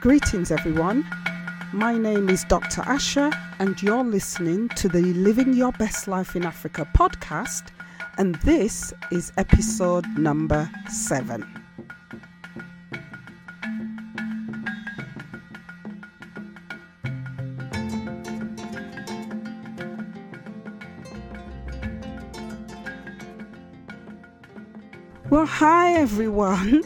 Greetings, everyone. My name is Dr. Asha, and you're listening to the Living Your Best Life in Africa podcast, and this is episode number seven. Well, hi everyone.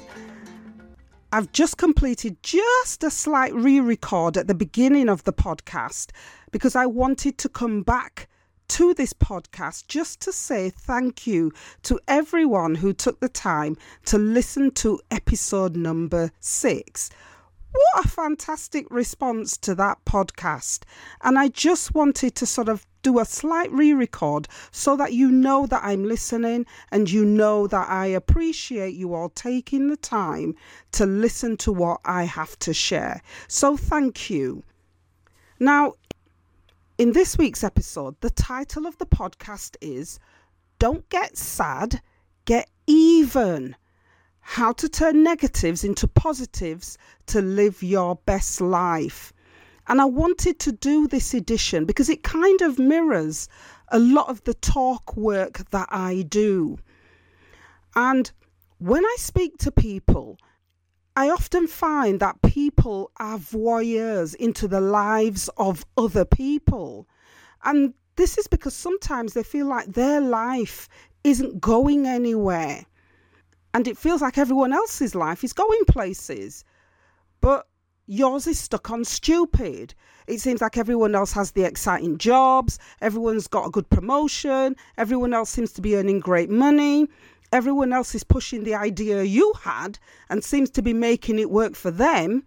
I've just completed just a slight re record at the beginning of the podcast because I wanted to come back to this podcast just to say thank you to everyone who took the time to listen to episode number six. What a fantastic response to that podcast. And I just wanted to sort of do a slight re record so that you know that I'm listening and you know that I appreciate you all taking the time to listen to what I have to share. So thank you. Now, in this week's episode, the title of the podcast is Don't Get Sad, Get Even how to turn negatives into positives to live your best life. And I wanted to do this edition because it kind of mirrors a lot of the talk work that I do. And when I speak to people, I often find that people are voyeurs into the lives of other people. And this is because sometimes they feel like their life isn't going anywhere and it feels like everyone else's life is going places, but yours is stuck on stupid. It seems like everyone else has the exciting jobs, everyone's got a good promotion, everyone else seems to be earning great money, everyone else is pushing the idea you had and seems to be making it work for them.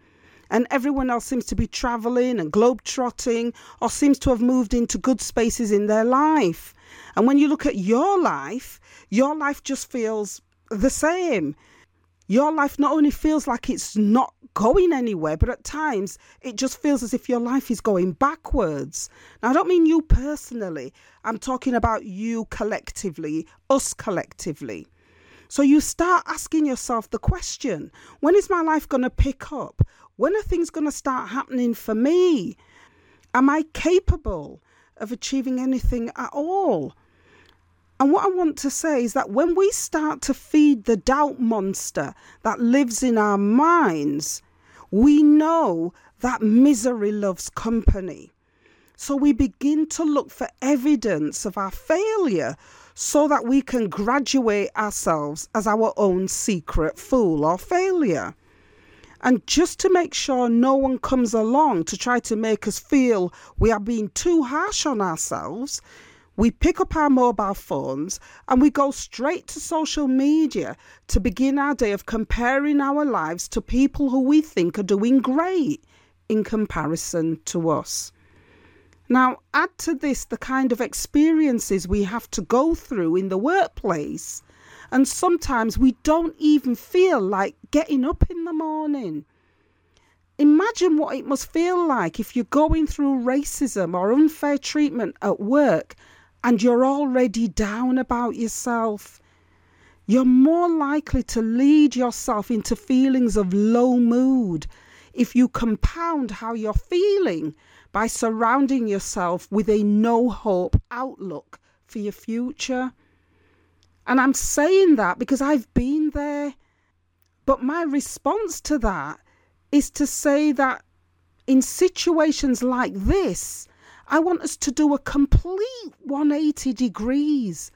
And everyone else seems to be traveling and globe-trotting or seems to have moved into good spaces in their life. And when you look at your life, your life just feels the same. Your life not only feels like it's not going anywhere, but at times it just feels as if your life is going backwards. Now, I don't mean you personally, I'm talking about you collectively, us collectively. So you start asking yourself the question when is my life going to pick up? When are things going to start happening for me? Am I capable of achieving anything at all? And what I want to say is that when we start to feed the doubt monster that lives in our minds, we know that misery loves company. So we begin to look for evidence of our failure so that we can graduate ourselves as our own secret fool or failure. And just to make sure no one comes along to try to make us feel we are being too harsh on ourselves, we pick up our mobile phones and we go straight to social media to begin our day of comparing our lives to people who we think are doing great in comparison to us. Now, add to this the kind of experiences we have to go through in the workplace, and sometimes we don't even feel like getting up in the morning. Imagine what it must feel like if you're going through racism or unfair treatment at work and you're already down about yourself, you're more likely to lead yourself into feelings of low mood if you compound how you're feeling by surrounding yourself with a no hope outlook for your future. And I'm saying that because I've been there. But my response to that is to say that in situations like this, I want us to do a complete 180 degrees.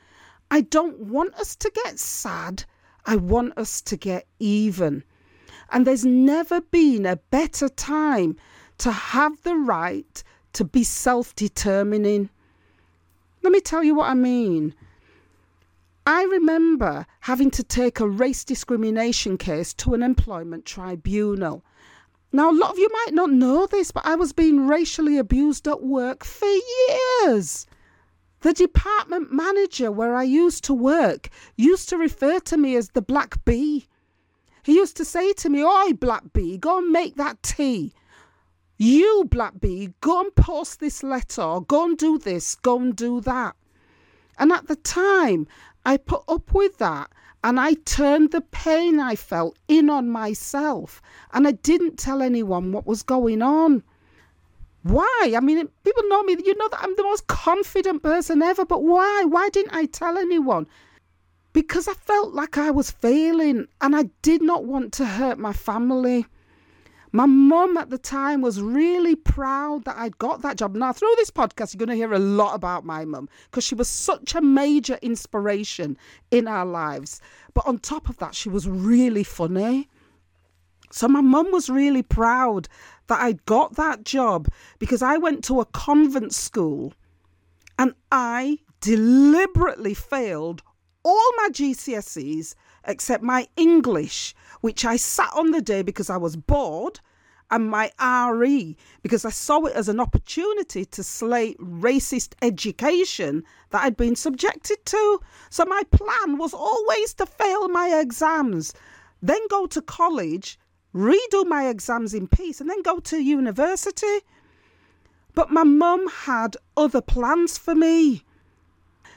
I don't want us to get sad. I want us to get even. And there's never been a better time to have the right to be self determining. Let me tell you what I mean. I remember having to take a race discrimination case to an employment tribunal. Now, a lot of you might not know this, but I was being racially abused at work for years. The department manager where I used to work used to refer to me as the black bee. He used to say to me, Oi, black bee, go and make that tea. You, black bee, go and post this letter, go and do this, go and do that. And at the time, I put up with that and I turned the pain I felt in on myself and I didn't tell anyone what was going on. Why? I mean, people know me, you know that I'm the most confident person ever, but why? Why didn't I tell anyone? Because I felt like I was failing and I did not want to hurt my family. My mum at the time was really proud that I'd got that job. Now, through this podcast, you're going to hear a lot about my mum because she was such a major inspiration in our lives. But on top of that, she was really funny. So my mum was really proud that I'd got that job because I went to a convent school and I deliberately failed all my GCSEs except my English, which I sat on the day because I was bored, and my RE because I saw it as an opportunity to slay racist education that I'd been subjected to. So my plan was always to fail my exams, then go to college, redo my exams in peace, and then go to university. But my mum had other plans for me.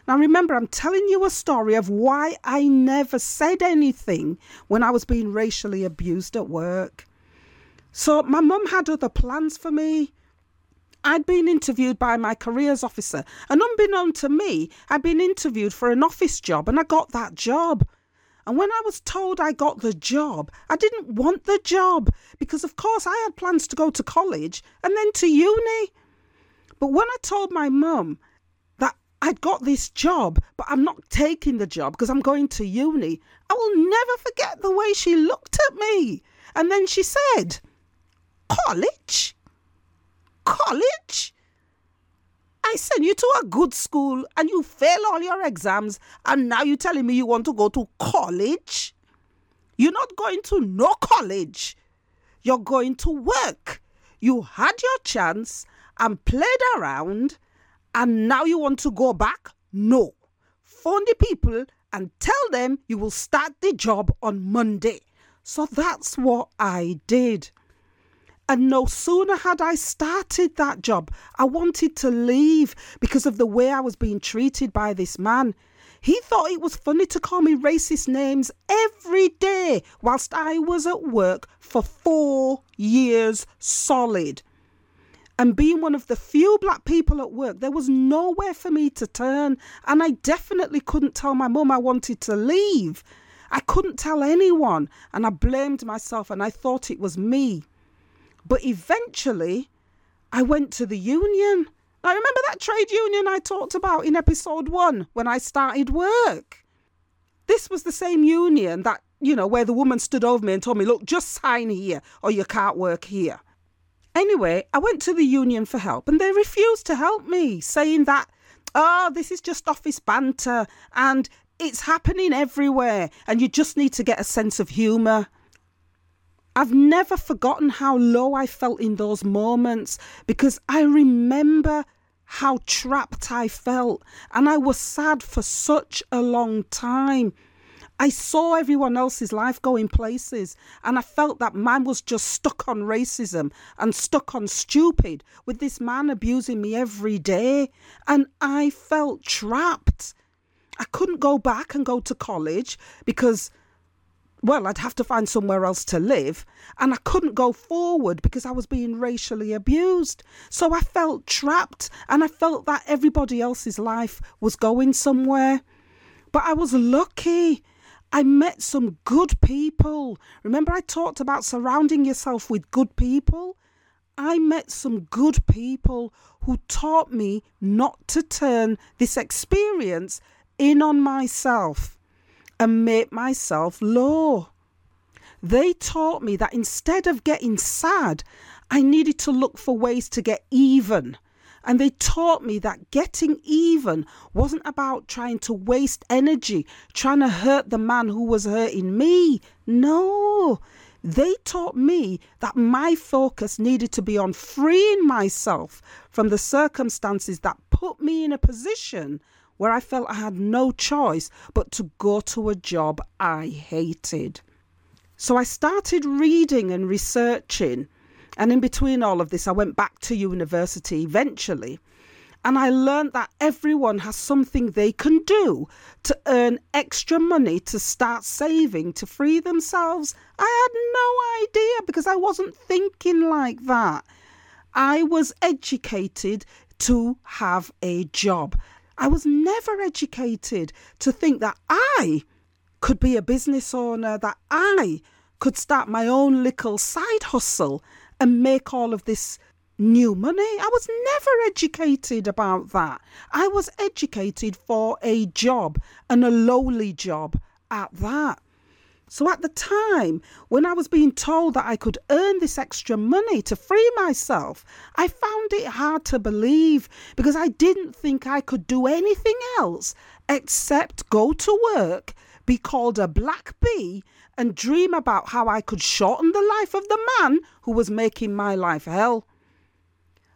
Now, remember, I'm telling you a story of why I never said anything when I was being racially abused at work. So, my mum had other plans for me. I'd been interviewed by my careers officer, and unbeknown to me, I'd been interviewed for an office job and I got that job. And when I was told I got the job, I didn't want the job because, of course, I had plans to go to college and then to uni. But when I told my mum I'd got this job, but I'm not taking the job because I'm going to uni. I will never forget the way she looked at me. And then she said, College? College? I sent you to a good school and you fail all your exams, and now you're telling me you want to go to college? You're not going to no college. You're going to work. You had your chance and played around and now you want to go back? No. Phone the people and tell them you will start the job on Monday. So that's what I did. And no sooner had I started that job, I wanted to leave because of the way I was being treated by this man. He thought it was funny to call me racist names every day whilst I was at work for four years solid. And being one of the few black people at work, there was nowhere for me to turn. And I definitely couldn't tell my mum I wanted to leave. I couldn't tell anyone. And I blamed myself and I thought it was me. But eventually, I went to the union. I remember that trade union I talked about in episode one when I started work. This was the same union that, you know, where the woman stood over me and told me, look, just sign here or you can't work here. Anyway, I went to the union for help and they refused to help me, saying that, oh, this is just office banter and it's happening everywhere and you just need to get a sense of humour. I've never forgotten how low I felt in those moments because I remember how trapped I felt and I was sad for such a long time. I saw everyone else's life going places, and I felt that mine was just stuck on racism and stuck on stupid with this man abusing me every day. And I felt trapped. I couldn't go back and go to college because, well, I'd have to find somewhere else to live. And I couldn't go forward because I was being racially abused. So I felt trapped and I felt that everybody else's life was going somewhere. But I was lucky I met some good people. Remember, I talked about surrounding yourself with good people? I met some good people who taught me not to turn this experience in on myself and make myself low. They taught me that instead of getting sad, I needed to look for ways to get even and they taught me that getting even wasn't about trying to waste energy, trying to hurt the man who was hurting me. No. They taught me that my focus needed to be on freeing myself from the circumstances that put me in a position where I felt I had no choice but to go to a job I hated. So I started reading and researching and in between all of this, I went back to university eventually. And I learned that everyone has something they can do to earn extra money to start saving to free themselves. I had no idea because I wasn't thinking like that. I was educated to have a job. I was never educated to think that I could be a business owner, that I could start my own little side hustle and make all of this new money. I was never educated about that. I was educated for a job and a lowly job at that. So at the time, when I was being told that I could earn this extra money to free myself, I found it hard to believe because I didn't think I could do anything else except go to work, be called a black bee, and dream about how I could shorten the life of the man who was making my life hell.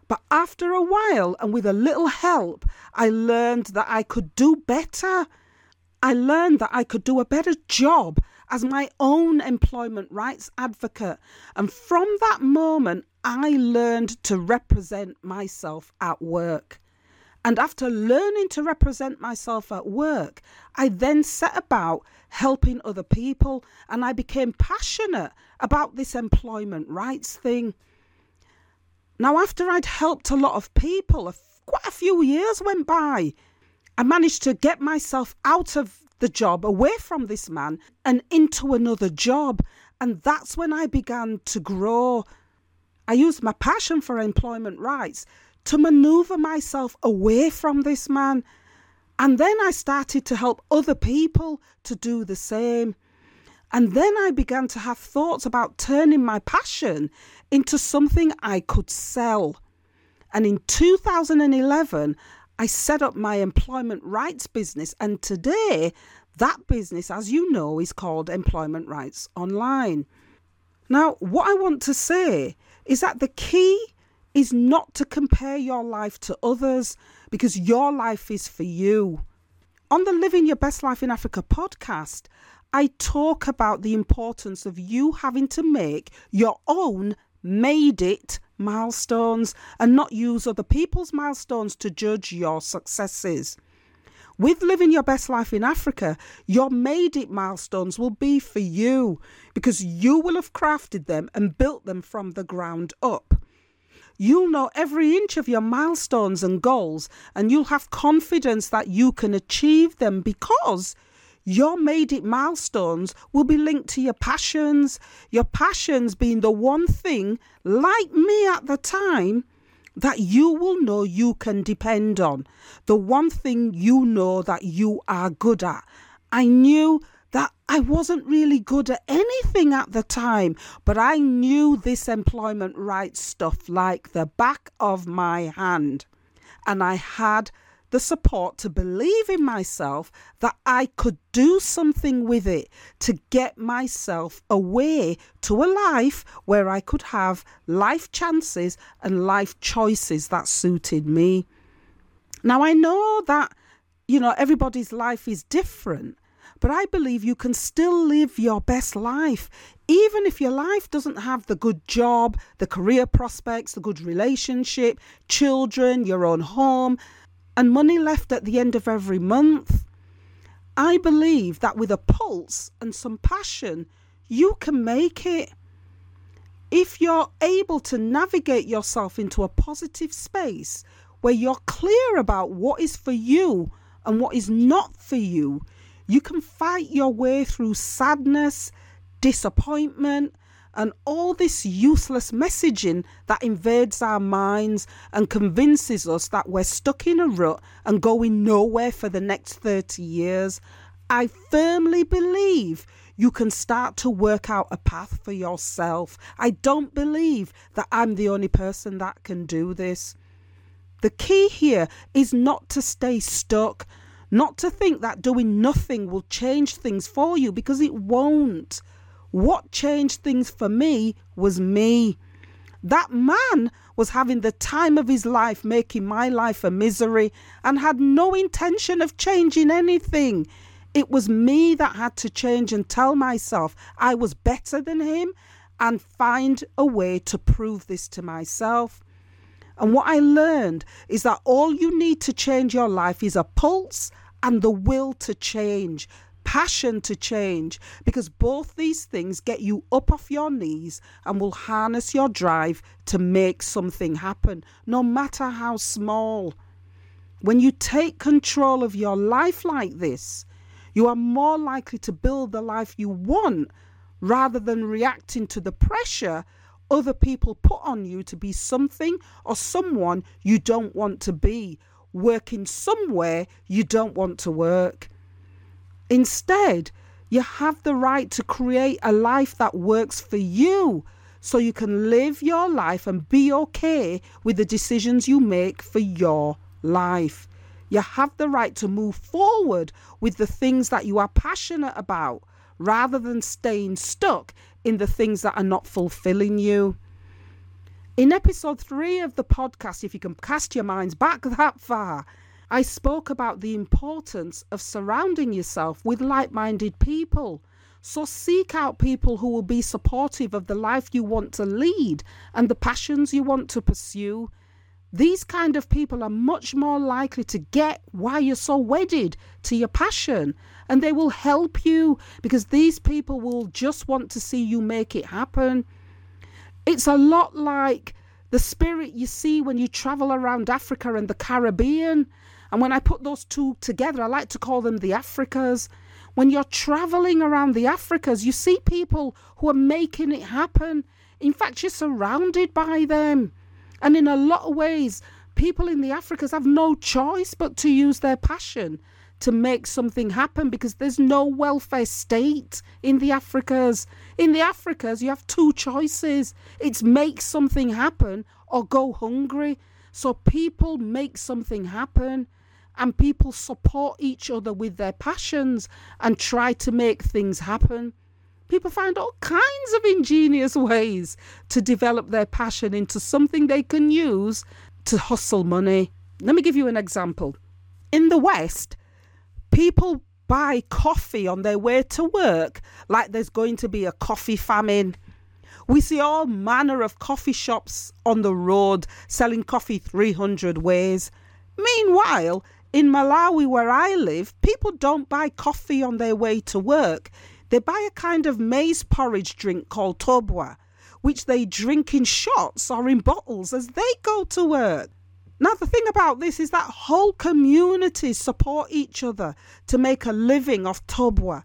But after a while, and with a little help, I learned that I could do better. I learned that I could do a better job as my own employment rights advocate. And from that moment, I learned to represent myself at work. And after learning to represent myself at work, I then set about helping other people and I became passionate about this employment rights thing. Now, after I'd helped a lot of people, quite a few years went by. I managed to get myself out of the job, away from this man, and into another job. And that's when I began to grow. I used my passion for employment rights to maneuver myself away from this man. And then I started to help other people to do the same. And then I began to have thoughts about turning my passion into something I could sell. And in 2011, I set up my employment rights business. And today, that business, as you know, is called Employment Rights Online. Now, what I want to say is that the key is not to compare your life to others because your life is for you. On the Living Your Best Life in Africa podcast, I talk about the importance of you having to make your own made it milestones and not use other people's milestones to judge your successes. With living your best life in Africa, your made it milestones will be for you because you will have crafted them and built them from the ground up. You'll know every inch of your milestones and goals, and you'll have confidence that you can achieve them because your made it milestones will be linked to your passions, your passions being the one thing, like me at the time, that you will know you can depend on, the one thing you know that you are good at. I knew that I wasn't really good at anything at the time, but I knew this employment rights stuff like the back of my hand. And I had the support to believe in myself that I could do something with it to get myself away to a life where I could have life chances and life choices that suited me. Now, I know that, you know, everybody's life is different, but I believe you can still live your best life. Even if your life doesn't have the good job, the career prospects, the good relationship, children, your own home, and money left at the end of every month. I believe that with a pulse and some passion, you can make it. If you're able to navigate yourself into a positive space where you're clear about what is for you and what is not for you, you can fight your way through sadness, disappointment, and all this useless messaging that invades our minds and convinces us that we're stuck in a rut and going nowhere for the next 30 years, I firmly believe you can start to work out a path for yourself. I don't believe that I'm the only person that can do this. The key here is not to stay stuck, not to think that doing nothing will change things for you because it won't. What changed things for me was me. That man was having the time of his life, making my life a misery, and had no intention of changing anything. It was me that had to change and tell myself I was better than him and find a way to prove this to myself. And what I learned is that all you need to change your life is a pulse and the will to change, passion to change, because both these things get you up off your knees and will harness your drive to make something happen, no matter how small. When you take control of your life like this, you are more likely to build the life you want rather than reacting to the pressure other people put on you to be something or someone you don't want to be, working somewhere you don't want to work. Instead, you have the right to create a life that works for you so you can live your life and be okay with the decisions you make for your life. You have the right to move forward with the things that you are passionate about rather than staying stuck in the things that are not fulfilling you. In episode three of the podcast, if you can cast your minds back that far, I spoke about the importance of surrounding yourself with like minded people. So seek out people who will be supportive of the life you want to lead and the passions you want to pursue. These kind of people are much more likely to get why you're so wedded to your passion and they will help you because these people will just want to see you make it happen. It's a lot like the spirit you see when you travel around Africa and the Caribbean. And when I put those two together, I like to call them the Africas. When you're traveling around the Africas, you see people who are making it happen. In fact, you're surrounded by them. And in a lot of ways, people in the Africas have no choice but to use their passion to make something happen because there's no welfare state in the Africas. In the Africas, you have two choices it's make something happen or go hungry. So people make something happen and people support each other with their passions and try to make things happen. People find all kinds of ingenious ways to develop their passion into something they can use to hustle money. Let me give you an example. In the West, people buy coffee on their way to work like there's going to be a coffee famine. We see all manner of coffee shops on the road selling coffee 300 ways. Meanwhile, in Malawi, where I live, people don't buy coffee on their way to work. They buy a kind of maize porridge drink called thobwa, which they drink in shots or in bottles as they go to work. Now, the thing about this is that whole communities support each other to make a living off Thobwa.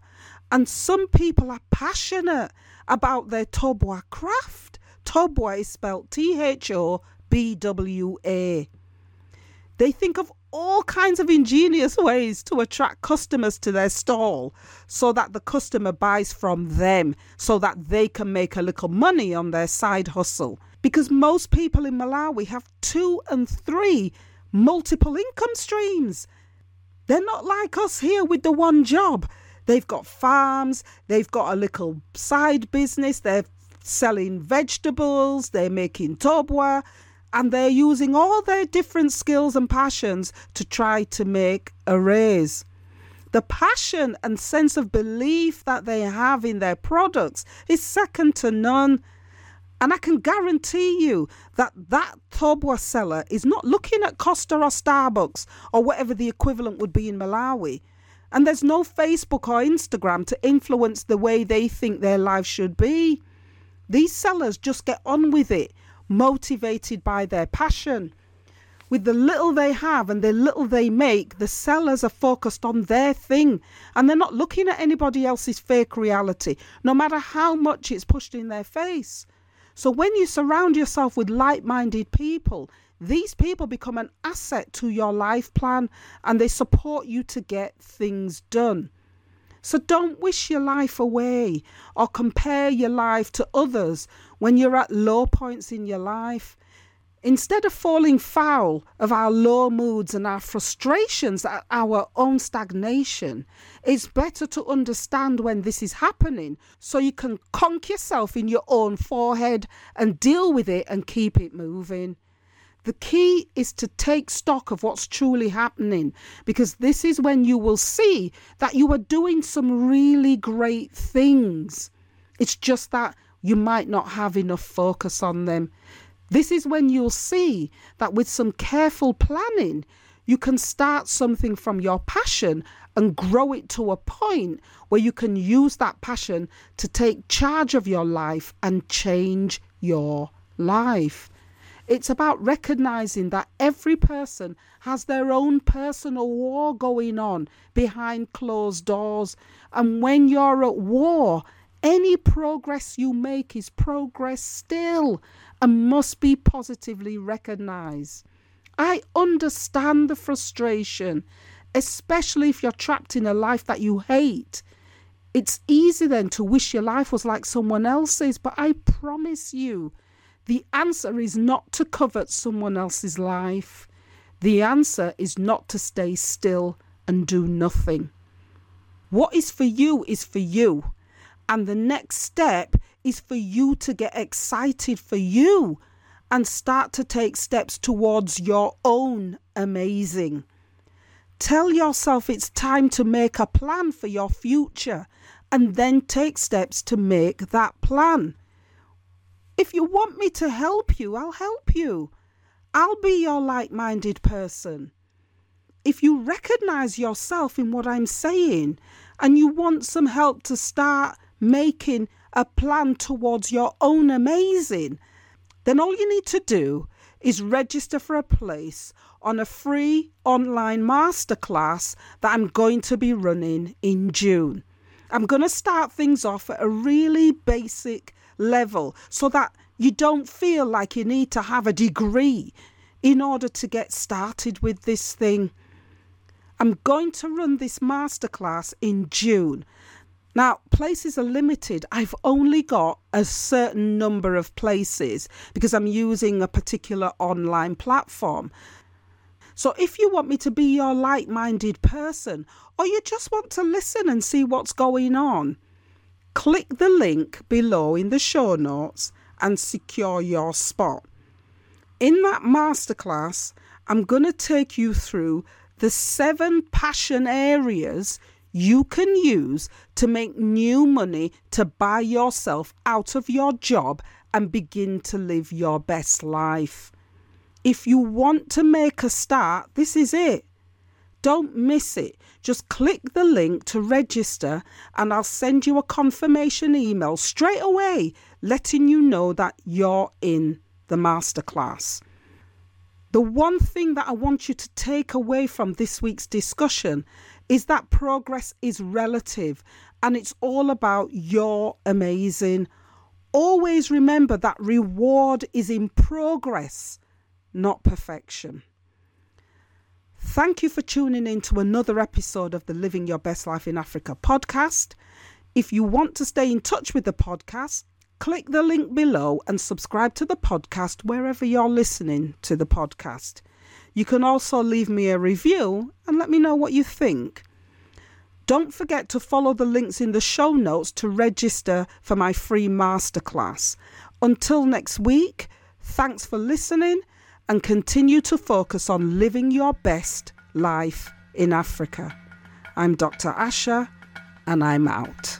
And some people are passionate about their Thobwa craft. Thobwa is spelled T H O B W A. They think of all kinds of ingenious ways to attract customers to their stall so that the customer buys from them so that they can make a little money on their side hustle. Because most people in Malawi have two and three multiple income streams. They're not like us here with the one job. They've got farms, they've got a little side business, they're selling vegetables, they're making thobwa, and they're using all their different skills and passions to try to make a raise. The passion and sense of belief that they have in their products is second to none. And I can guarantee you that that Thobwa seller is not looking at Costa or Starbucks or whatever the equivalent would be in Malawi. And there's no Facebook or Instagram to influence the way they think their life should be. These sellers just get on with it motivated by their passion. With the little they have and the little they make, the sellers are focused on their thing and they're not looking at anybody else's fake reality, no matter how much it's pushed in their face. So when you surround yourself with like minded people, these people become an asset to your life plan and they support you to get things done. So don't wish your life away or compare your life to others when you're at low points in your life. Instead of falling foul of our low moods and our frustrations at our own stagnation, it's better to understand when this is happening so you can conk yourself in your own forehead and deal with it and keep it moving. The key is to take stock of what's truly happening because this is when you will see that you are doing some really great things. It's just that you might not have enough focus on them. This is when you'll see that with some careful planning, you can start something from your passion and grow it to a point where you can use that passion to take charge of your life and change your life. It's about recognizing that every person has their own personal war going on behind closed doors. And when you're at war, any progress you make is progress still and must be positively recognized. I understand the frustration, especially if you're trapped in a life that you hate. It's easy then to wish your life was like someone else's, but I promise you, the answer is not to covet someone else's life. The answer is not to stay still and do nothing. What is for you is for you. And the next step is for you to get excited for you and start to take steps towards your own amazing. Tell yourself it's time to make a plan for your future and then take steps to make that plan. If you want me to help you, I'll help you. I'll be your like minded person. If you recognize yourself in what I'm saying and you want some help to start making a plan towards your own amazing, then all you need to do is register for a place on a free online masterclass that I'm going to be running in June. I'm going to start things off at a really basic level so that you don't feel like you need to have a degree in order to get started with this thing. I'm going to run this masterclass in June. Now, places are limited. I've only got a certain number of places because I'm using a particular online platform. So, if you want me to be your like minded person or you just want to listen and see what's going on, click the link below in the show notes and secure your spot. In that masterclass, I'm going to take you through the seven passion areas you can use to make new money to buy yourself out of your job and begin to live your best life. If you want to make a start, this is it. Don't miss it. Just click the link to register, and I'll send you a confirmation email straight away letting you know that you're in the masterclass. The one thing that I want you to take away from this week's discussion is that progress is relative and it's all about your amazing. Always remember that reward is in progress, not perfection. Thank you for tuning in to another episode of the Living Your Best Life in Africa podcast. If you want to stay in touch with the podcast, Click the link below and subscribe to the podcast wherever you're listening to the podcast. You can also leave me a review and let me know what you think. Don't forget to follow the links in the show notes to register for my free masterclass. Until next week, thanks for listening and continue to focus on living your best life in Africa. I'm Dr. Asha and I'm out.